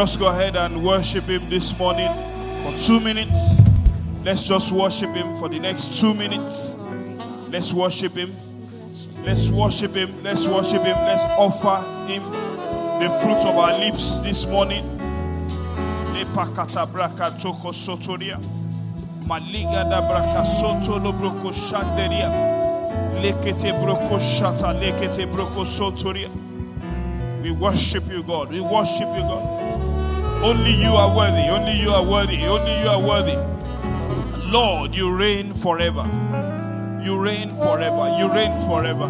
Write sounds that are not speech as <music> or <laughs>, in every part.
just go ahead and worship Him this morning for two minutes. Let's just worship Him for the next two minutes. Let's worship Him. Let's worship Him. Let's worship Him. Let's offer Him the fruit of our lips this morning. Lepakata braka sotoria. Maliga da braka soto lo broko shanderia. Lekete broko shata, lekete broko sotoria. We worship you, God. We worship you, God. Only you are worthy. Only you are worthy. Only you are worthy. Lord, you reign forever. You reign forever. You reign forever.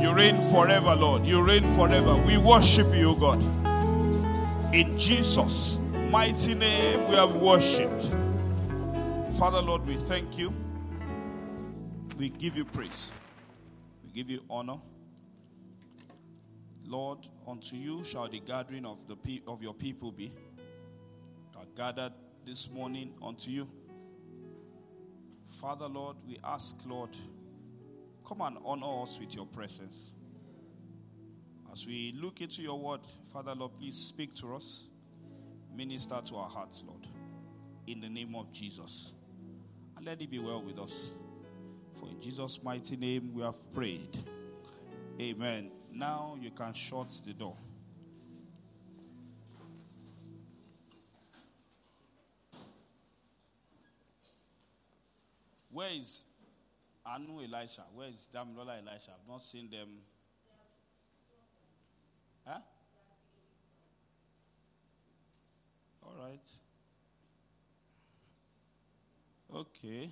You reign forever, Lord. You reign forever. We worship you, God. In Jesus' mighty name, we have worshipped. Father, Lord, we thank you. We give you praise. We give you honor. Lord, unto you shall the gathering of the of your people be. Are gathered this morning unto you. Father, Lord, we ask, Lord, come and honor us with your presence. As we look into your word, Father, Lord, please speak to us. Minister to our hearts, Lord. In the name of Jesus. And let it be well with us. For in Jesus' mighty name we have prayed. Amen. Now you can shut the door. Where is Anu Elisha? Where is Damilola Elisha? I've not seen them. Huh? All right. Okay.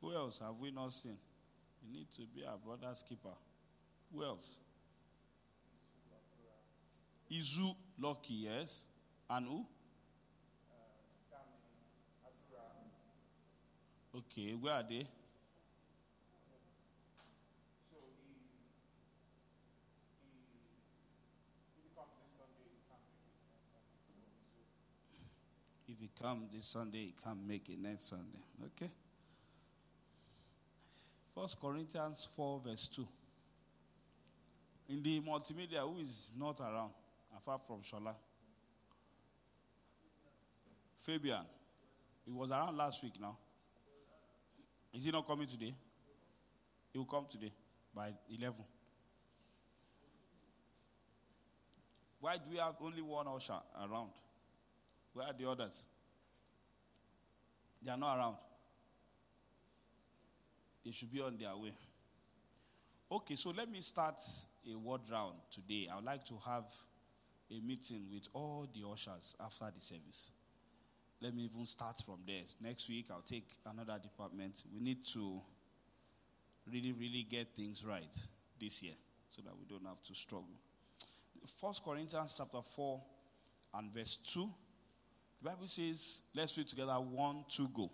Who else have we not seen? We need to be our brother's keeper. Who else? Izu Lucky, yes. And who? Okay, where are they? If he come this Sunday, he can't make it next Sunday. Okay. First Corinthians 4, verse 2. In the multimedia, who is not around, apart from Shola? Fabian. He was around last week now. Is he not coming today? He will come today by 11. Why do we have only one usher around? Where are the others? They are not around. They should be on their way. Okay, so let me start a word round today. I would like to have a meeting with all the ushers after the service. Let me even start from there. Next week, I'll take another department. We need to really, really get things right this year so that we don't have to struggle. First Corinthians chapter 4 and verse 2. The Bible says, let's read together one, two, go.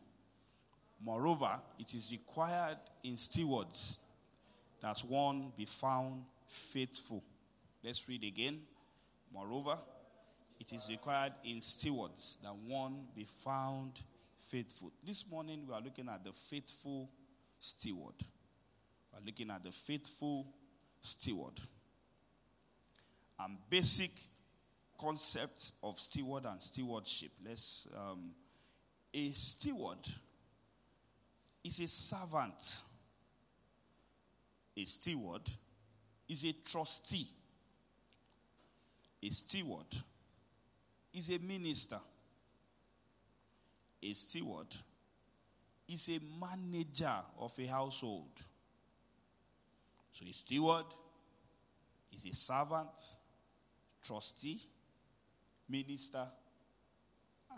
Moreover, it is required in stewards that one be found faithful. Let's read again. Moreover, it is required in stewards that one be found faithful. This morning we are looking at the faithful steward. We are looking at the faithful steward. And basic concept of steward and stewardship. Let's um, a steward is a servant. A steward is a trustee. A steward is a minister. A steward is a manager of a household. So a steward is a servant, trustee, minister,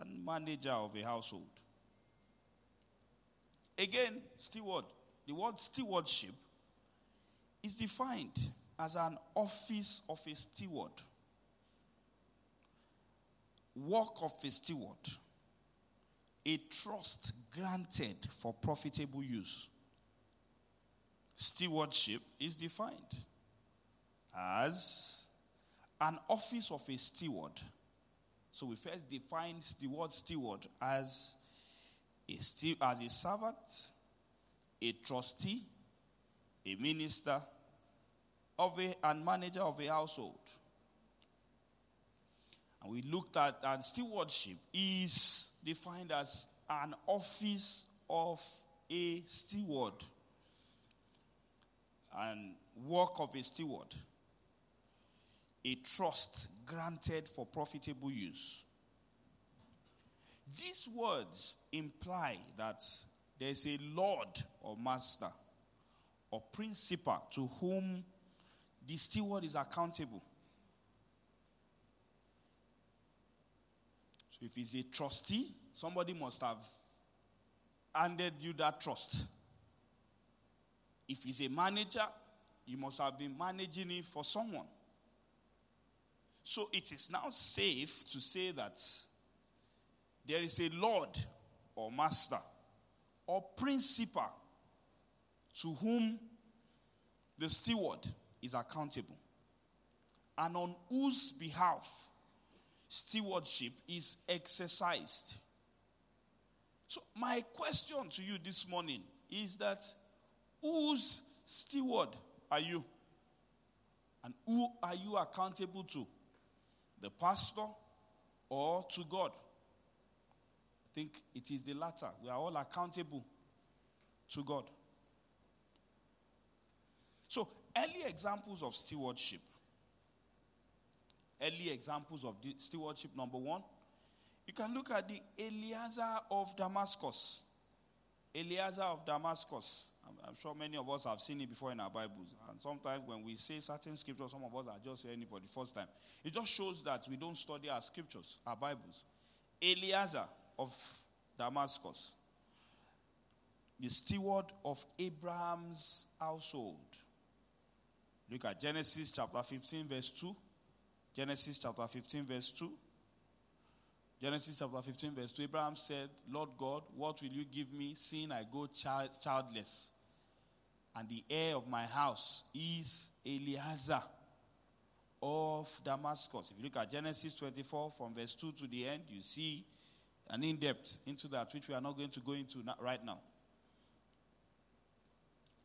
and manager of a household. Again, steward. The word stewardship is defined as an office of a steward, work of a steward, a trust granted for profitable use. Stewardship is defined as an office of a steward. So we first define the word steward as a, stu- as a servant, a trustee, a minister of a, and manager of a household. And we looked at, and stewardship is defined as an office of a steward and work of a steward, a trust granted for profitable use. These words imply that there's a Lord or master or principal to whom the steward is accountable. If he's a trustee, somebody must have handed you that trust. If he's a manager, you must have been managing it for someone. So it is now safe to say that there is a Lord or master or principal to whom the steward is accountable and on whose behalf stewardship is exercised. So, my question to you this morning is that whose steward are you? And who are you accountable to? The pastor or to God? I think it is the latter. We are all accountable to God. So, early examples of stewardship. Early examples of stewardship, number one, you can look at the Eliezer of Damascus. Eliezer of Damascus. I'm, I'm sure many of us have seen it before in our Bibles. And sometimes when we say certain scriptures, some of us are just hearing it for the first time. It just shows that we don't study our scriptures, our Bibles. Eliezer of Damascus, the steward of Abraham's household. Look at Genesis chapter 15, verse 2. Genesis chapter 15, verse 2. Genesis chapter 15, verse 2. Abraham said, Lord God, what will you give me, seeing I go child, childless? And the heir of my house is Eliezer of Damascus. If you look at Genesis 24, from verse 2 to the end, you see an in depth into that, which we are not going to go into right now.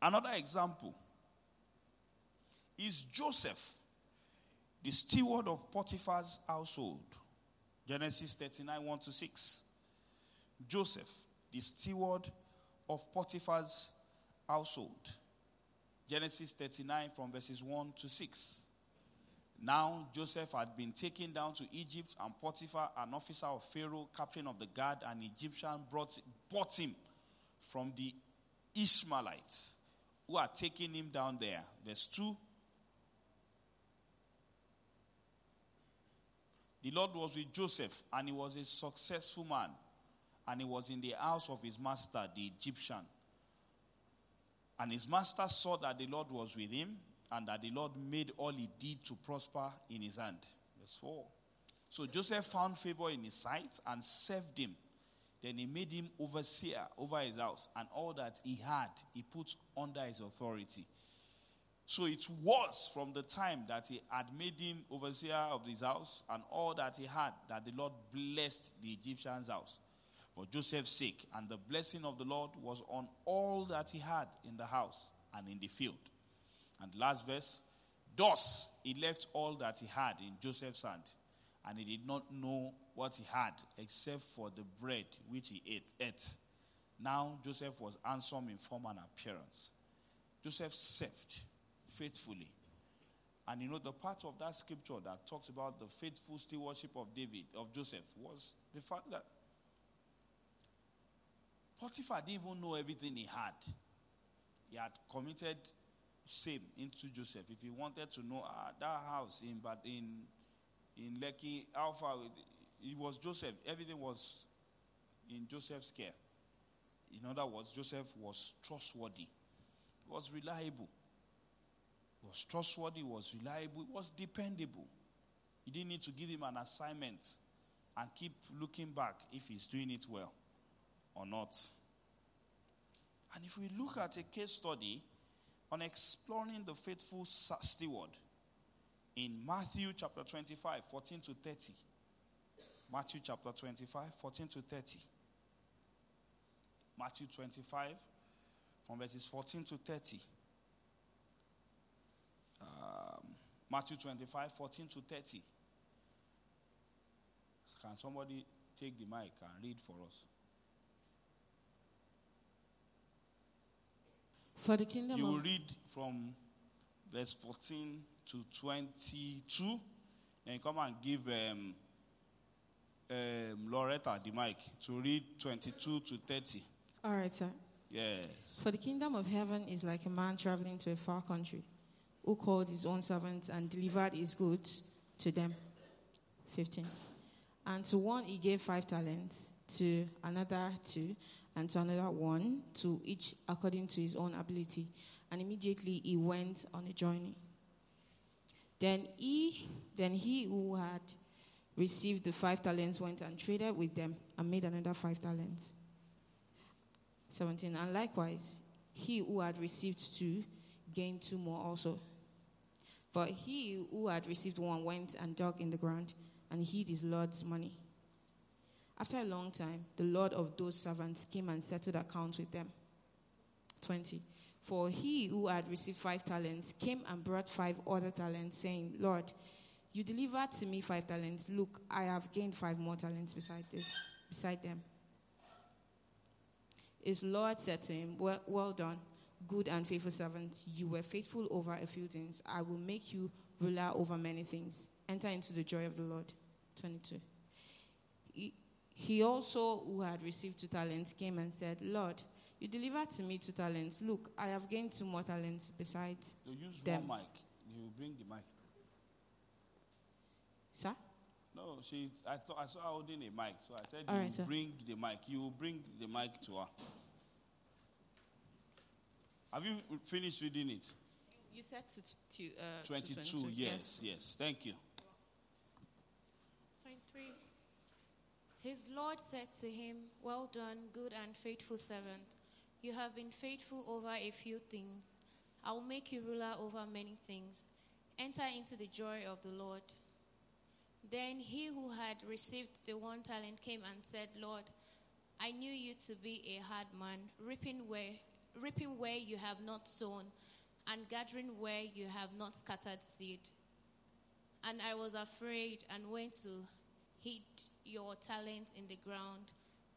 Another example is Joseph, the steward of Potiphar's household. Genesis 39 1 to 6. Joseph, the steward of Potiphar's household. Genesis 39 from verses 1 to 6. Now Joseph had been taken down to Egypt, and Potiphar, an officer of Pharaoh, captain of the guard, an Egyptian, brought, bought him from the Ishmaelites who had taken him down there. Verse 2 The Lord was with Joseph, and he was a successful man, and he was in the house of his master, the Egyptian. And his master saw that the Lord was with him, and that the Lord made all he did to prosper in his hand. Verse 4. So Joseph found favor in his sight and served him. Then he made him overseer over his house, and all that he had, he put under his authority. So it was from the time that he had made him overseer of his house and all that he had that the Lord blessed the Egyptian's house for Joseph's sake. And the blessing of the Lord was on all that he had in the house and in the field. And last verse Thus he left all that he had in Joseph's hand, and he did not know what he had except for the bread which he ate. ate. Now Joseph was handsome in form and appearance. Joseph served faithfully. And you know, the part of that scripture that talks about the faithful stewardship of David, of Joseph, was the fact that Potiphar didn't even know everything he had. He had committed same into Joseph. If he wanted to know ah, that house in but in in Lekki, Alpha, it was Joseph. Everything was in Joseph's care. In other words, Joseph was trustworthy, he was reliable. He was trustworthy, was reliable, was dependable. You didn't need to give him an assignment and keep looking back if he's doing it well. or not? And if we look at a case study on exploring the faithful steward in Matthew chapter 25, 14 to 30. Matthew chapter 25, 14 to 30. Matthew 25, from verses 14 to 30. Um, Matthew 25, 14 to 30. Can somebody take the mic and read for us? For the kingdom You will of read from verse 14 to 22. Then come and give um, um, Loretta the mic to read 22 to 30. all right, sir. Yes. For the kingdom of heaven is like a man traveling to a far country, who called his own servants and delivered his goods to them. 15. And to one he gave five talents, to another two, and to another one, to each according to his own ability. And immediately he went on a journey. Then he, then he who had received the five talents went and traded with them and made another five talents. 17. And likewise, he who had received two gained two more also. But he who had received one went and dug in the ground and hid his Lord's money. After a long time, the Lord of those servants came and settled accounts with them. 20. For he who had received five talents came and brought five other talents, saying, Lord, you delivered to me five talents. Look, I have gained five more talents beside this, beside them. His Lord said to him, well, well done, good and faithful servant. You were faithful over a few things. I will make you ruler over many things. Enter into the joy of the Lord. 22. He, he also, who had received two talents, came and said, Lord, you delivered to me two talents. Look, I have gained two more talents besides. You use Them. one mic. You bring the mic. Sir? No, she. I thought I saw her holding a mic, so I said, All "You right, sir. bring the mic. You bring the mic to her." Have you finished reading it? You said to, to uh, to 22. Yes, yes. Thank you. 23. His Lord said to him, Well done, good and faithful servant. You have been faithful over a few things. I will make you ruler over many things. Enter into the joy of the Lord. Then he who had received the one talent came and said, Lord, I knew you to be a hard man, reaping where, reaping where you have not sown, and gathering where you have not scattered seed. And I was afraid and went to hid your talent in the ground.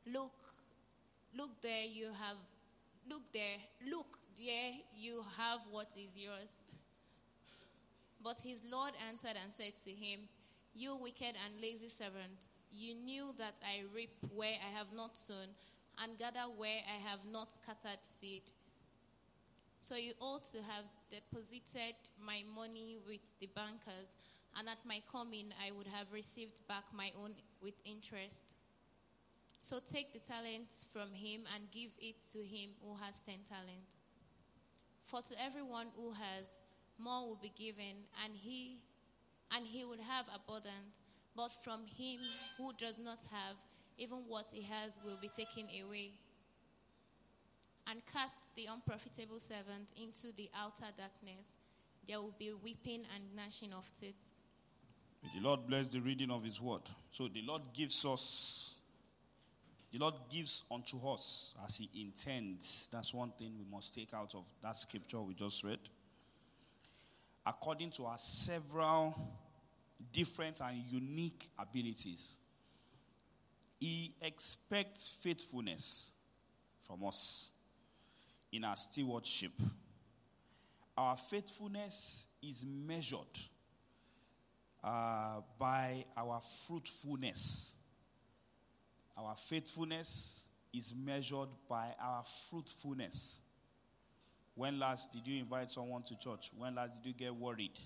Look, look there, you have, look there, look there, you have what is yours. But his Lord answered and said to him, You wicked and lazy servant, you knew that I reap where I have not sown, and gather where I have not scattered seed. So you ought to have deposited my money with the bankers, and at my coming I would have received back my own with interest. So take the talents from him and give it to him who has ten talents. For to everyone who has, more will be given, and he and he would have abundance. But from him who does not have, even what he has will be taken away. And cast the unprofitable servant into the outer darkness. There will be weeping and gnashing of teeth. May the Lord bless the reading of His word. So the Lord gives us, the Lord gives unto us as He intends. That's one thing we must take out of that scripture we just read. According to our several different and unique abilities, He expects faithfulness from us in our stewardship. Our faithfulness is measured uh, by our fruitfulness. Our faithfulness is measured by our fruitfulness. When last did you invite someone to church? When last did you get worried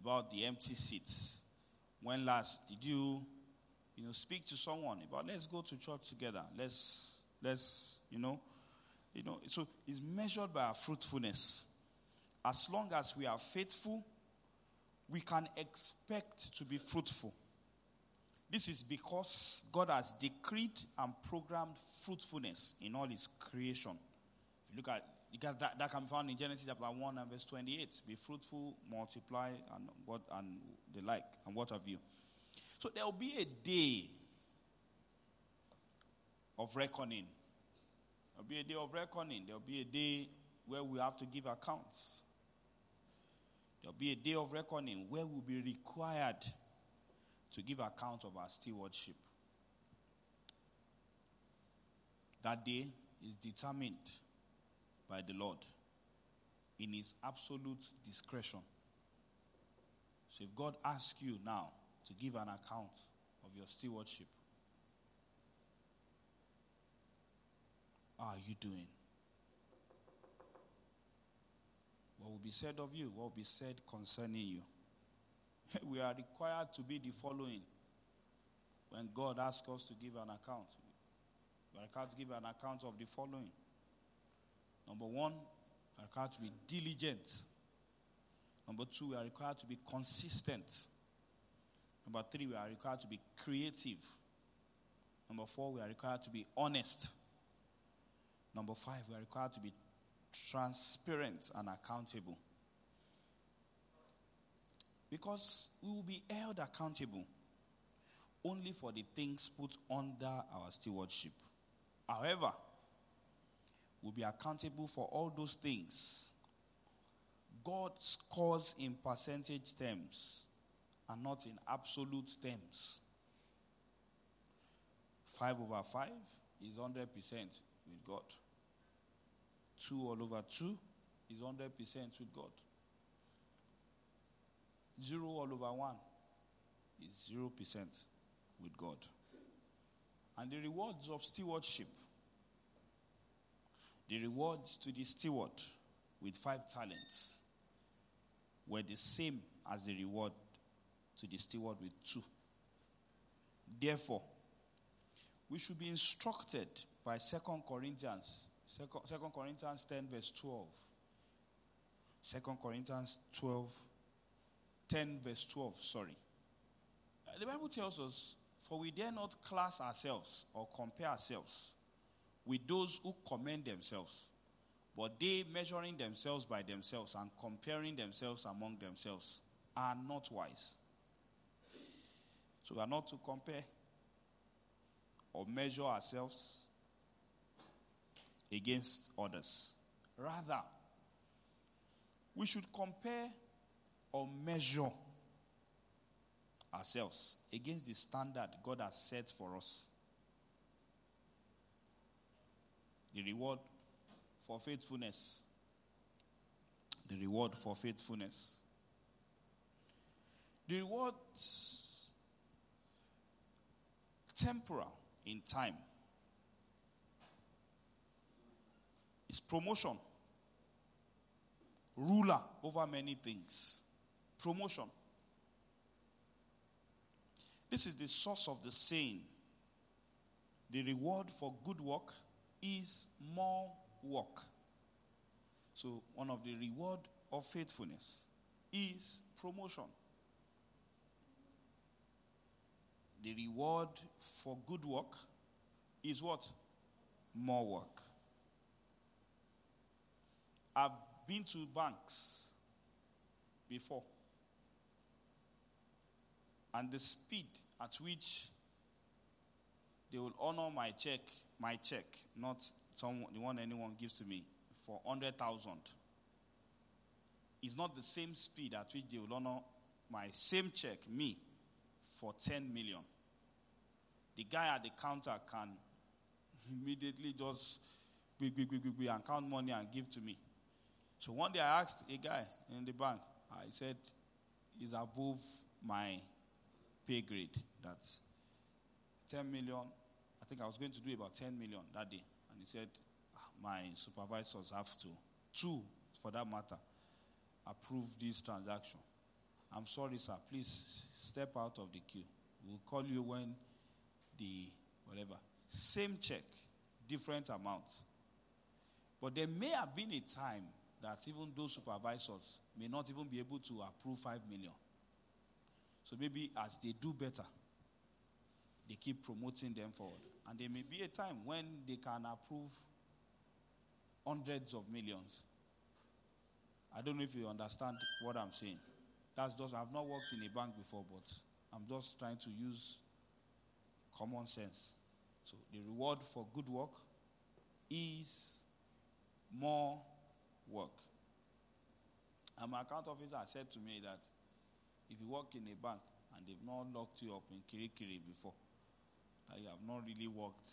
about the empty seats? When last did you, you know, speak to someone about let's go to church together? Let's let's you know, you know. So it's measured by our fruitfulness. As long as we are faithful, we can expect to be fruitful. This is because God has decreed and programmed fruitfulness in all his creation. If you look at you got that, that can be found in Genesis chapter 1 and verse 28. Be fruitful, multiply, and what and the like, and what have you. So there will be a day of reckoning. There will be a day of reckoning. There will be a day where we have to give accounts. There will be a day of reckoning where we'll be required to give account of our stewardship. That day is determined by the Lord in His absolute discretion. So if God asks you now to give an account of your stewardship, how are you doing? What will be said of you? What will be said concerning you? <laughs> we are required to be the following when God asks us to give an account. We are required to give an account of the following. Number one, we are required to be diligent. Number two, we are required to be consistent. Number three, we are required to be creative. Number four, we are required to be honest. Number five, we are required to be transparent and accountable. Because we will be held accountable only for the things put under our stewardship. However, we'll be accountable for all those things God scores in percentage terms and not in absolute terms. 5 over 5 is 100% with God. 2 all over 2 is 100% with God. 0 all over 1 is 0% with God. And the rewards of stewardship, the rewards to the steward with five talents were the same as the reward to the steward with two. Therefore, we should be instructed by 2 Corinthians, 2 Corinthians 10, verse 12. 2 Corinthians 12, 10, verse 12, sorry. Uh, the Bible tells us, For we dare not class ourselves or compare ourselves with those who commend themselves, but they measuring themselves by themselves and comparing themselves among themselves are not wise. So we are not to compare or measure ourselves against others. Rather, we should compare or measure ourselves against the standard God has set for us. The reward for faithfulness. The reward for faithfulness. The rewards temporal in time. It's promotion. Ruler over many things. Promotion. This is the source of the saying. The reward for good work is more work. So, one of the reward of faithfulness is promotion. The reward for good work is what? More work. I've been to banks before. And the speed at which they will honor my check, my check, not the one anyone gives to me, for 100,000 is not the same speed at which they will honor my same check, me, for 10 million. The guy at the counter can immediately just and count money and give to me. So one day I asked a guy in the bank, I said, is above my pay grade. That's 10 million. I think I was going to do about 10 million that day. And he said, ah, my supervisors have to, two for that matter, approve this transaction. I'm sorry, sir. Please step out of the queue. We'll call you when the whatever. Same check, different amount. But there may have been a time that even those supervisors may not even be able to approve 5 million. So maybe as they do better, they keep promoting them forward. And there may be a time when they can approve hundreds of millions. I don't know if you understand what I'm saying. That's just, I've not worked in a bank before, but I'm just trying to use common sense. So the reward for good work is more work. And my account officer said to me that if you work in a bank and they've not locked you up in Kirikiri before, that you have not really worked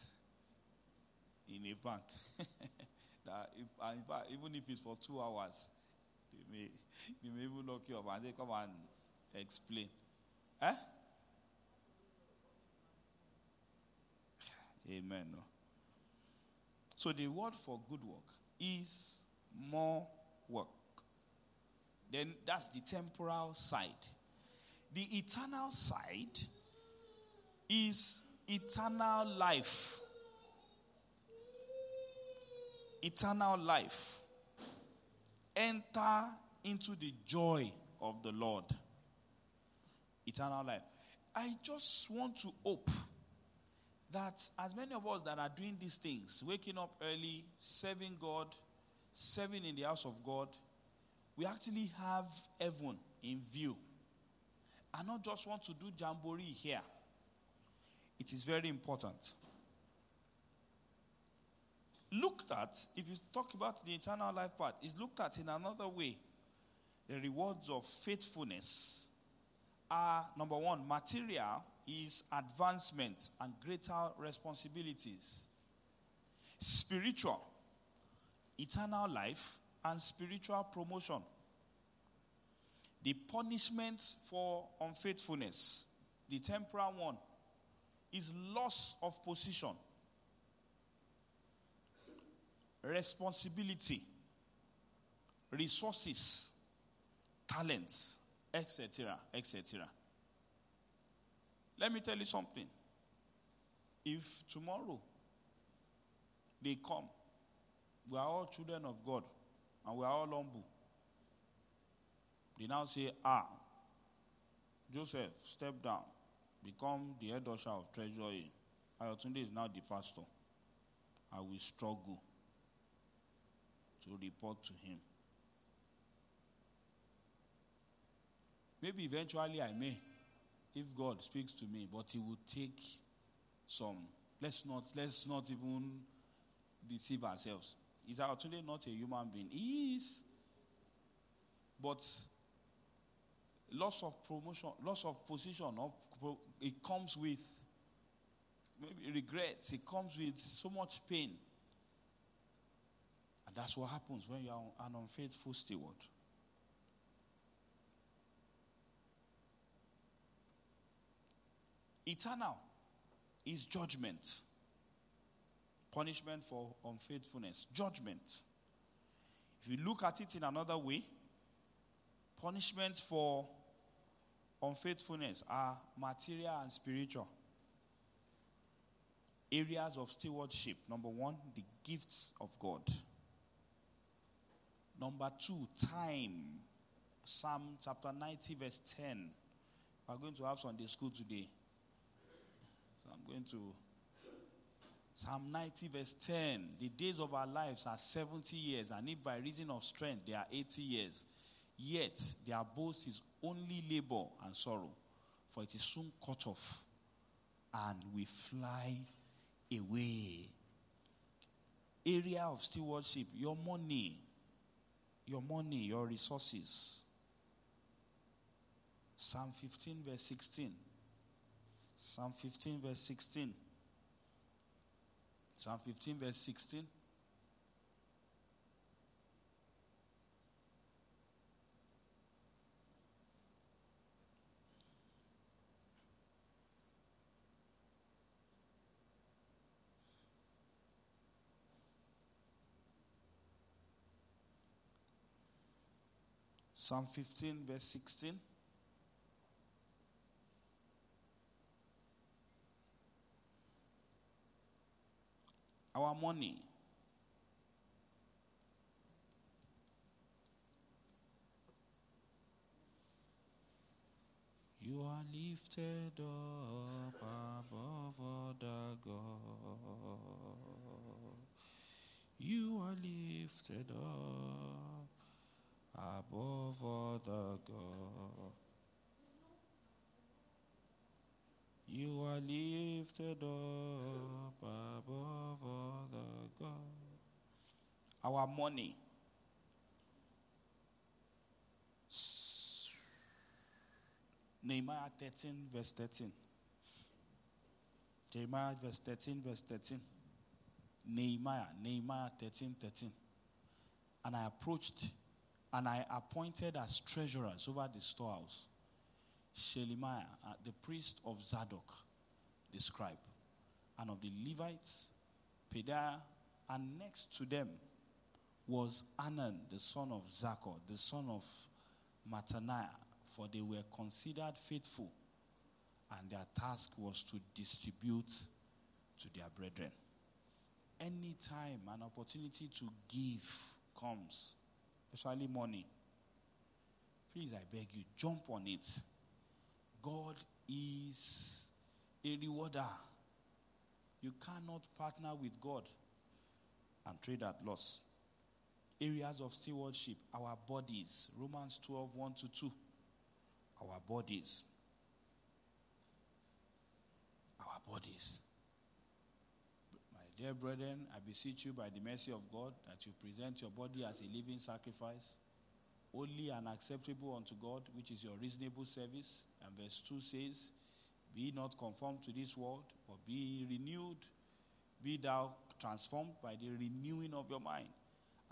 in a bank. <laughs> that if, in fact, even if it's for two hours, they may, <laughs> they may even lock you up and come and explain. Eh? <sighs> Amen. So the word for good work is more work. Then that's the temporal side. The eternal side is eternal life. Eternal life. Enter into the joy of the Lord. Eternal life. I just want to hope that as many of us that are doing these things, waking up early, serving God, serving in the house of God, we actually have heaven in view. And not just want to do jamboree here. It is very important. Looked at, if you talk about the eternal life part, is looked at in another way. The rewards of faithfulness are number one, material is advancement and greater responsibilities. Spiritual, eternal life and spiritual promotion. The punishment for unfaithfulness, the temporal one, is loss of position, responsibility, resources, talents, etc., etc. Let me tell you something. If tomorrow they come, we are all children of God and we are all humble. They now say, Ah, Joseph, step down, become the head usher of treasury. Ayotunde is now the pastor. I will struggle to report to him. Maybe eventually I may, if God speaks to me, but he will take some. Let's not let's not even deceive ourselves. He's actually not a human being. He is. But loss of promotion, loss of position, it comes with maybe regrets. It comes with so much pain. And that's what happens when you are an unfaithful steward. Eternal is judgment. Punishment for unfaithfulness. Judgment. If you look at it in another way, punishment for unfaithfulness are material and spiritual. Areas of stewardship. Number one, the gifts of God. Number two, time. Psalm chapter 90, verse 10. We're going to have Sunday school today. I'm going to Psalm 90, verse 10. The days of our lives are 70 years, and if by reason of strength they are 80 years, yet their boast is only labor and sorrow, for it is soon cut off, and we fly away. Area of stewardship, your money, your money, your resources. Psalm 15, verse 16. Psalm 15, verse 16. Psalm 15, verse 16. Psalm 15, verse 16. Our money. You are lifted up above other God. You are lifted up above other God. You are lifted up above other God. Our money. Nehemiah 13, verse 13. Jeremiah verse 13, verse 13. Nehemiah, Nehemiah 13, 13. And I approached and I appointed as treasurers over the storehouse Shelemiah, uh, the priest of Zadok, the scribe, and of the Levites, Pedaiah, and next to them was Anan, the son of Zaccur, the son of Mattaniah, for they were considered faithful, and their task was to distribute to their brethren. Anytime an opportunity to give comes, especially money, please, I beg you, jump on it. God is a rewarder. You cannot partner with God and trade at loss. Areas of stewardship, our bodies. Romans 12, 1 to 2. Our bodies. Our bodies. My dear brethren, I beseech you by the mercy of God that you present your body as a living sacrifice, holy and acceptable unto God, which is your reasonable service. And verse 2 says, Be not conformed to this world, but be renewed, be thou transformed by the renewing of your mind.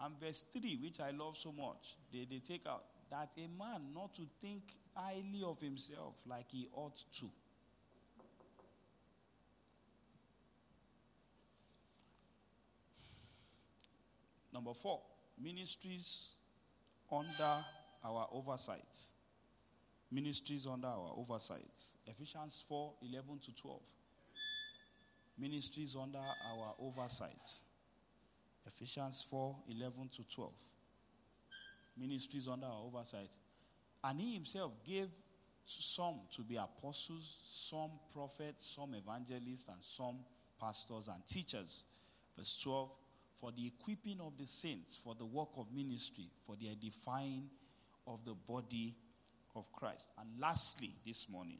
And verse 3, which I love so much, they, they take out that a man not to think highly of himself like he ought to. Number four, ministries under our oversight. Ministries under our oversight. Ephesians 4 11 to 12. Ministries under our oversight. Ephesians 4 11 to 12. Ministries under our oversight. And he himself gave some to be apostles, some prophets, some evangelists, and some pastors and teachers. Verse 12 for the equipping of the saints, for the work of ministry, for the edifying of the body of Christ. And lastly, this morning,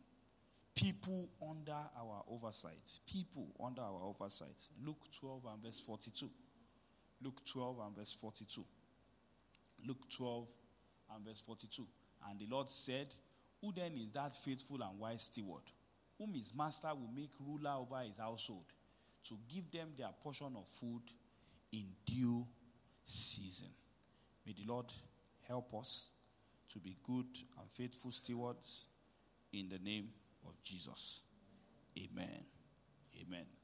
people under our oversight. People under our oversight. Luke 12 and verse 42. Luke 12 and verse 42. Luke 12 and verse 42. And the Lord said, Who then is that faithful and wise steward, whom his master will make ruler over his household, to give them their portion of food in due season? May the Lord help us to be good and faithful stewards in the name of Jesus. Amen. Amen.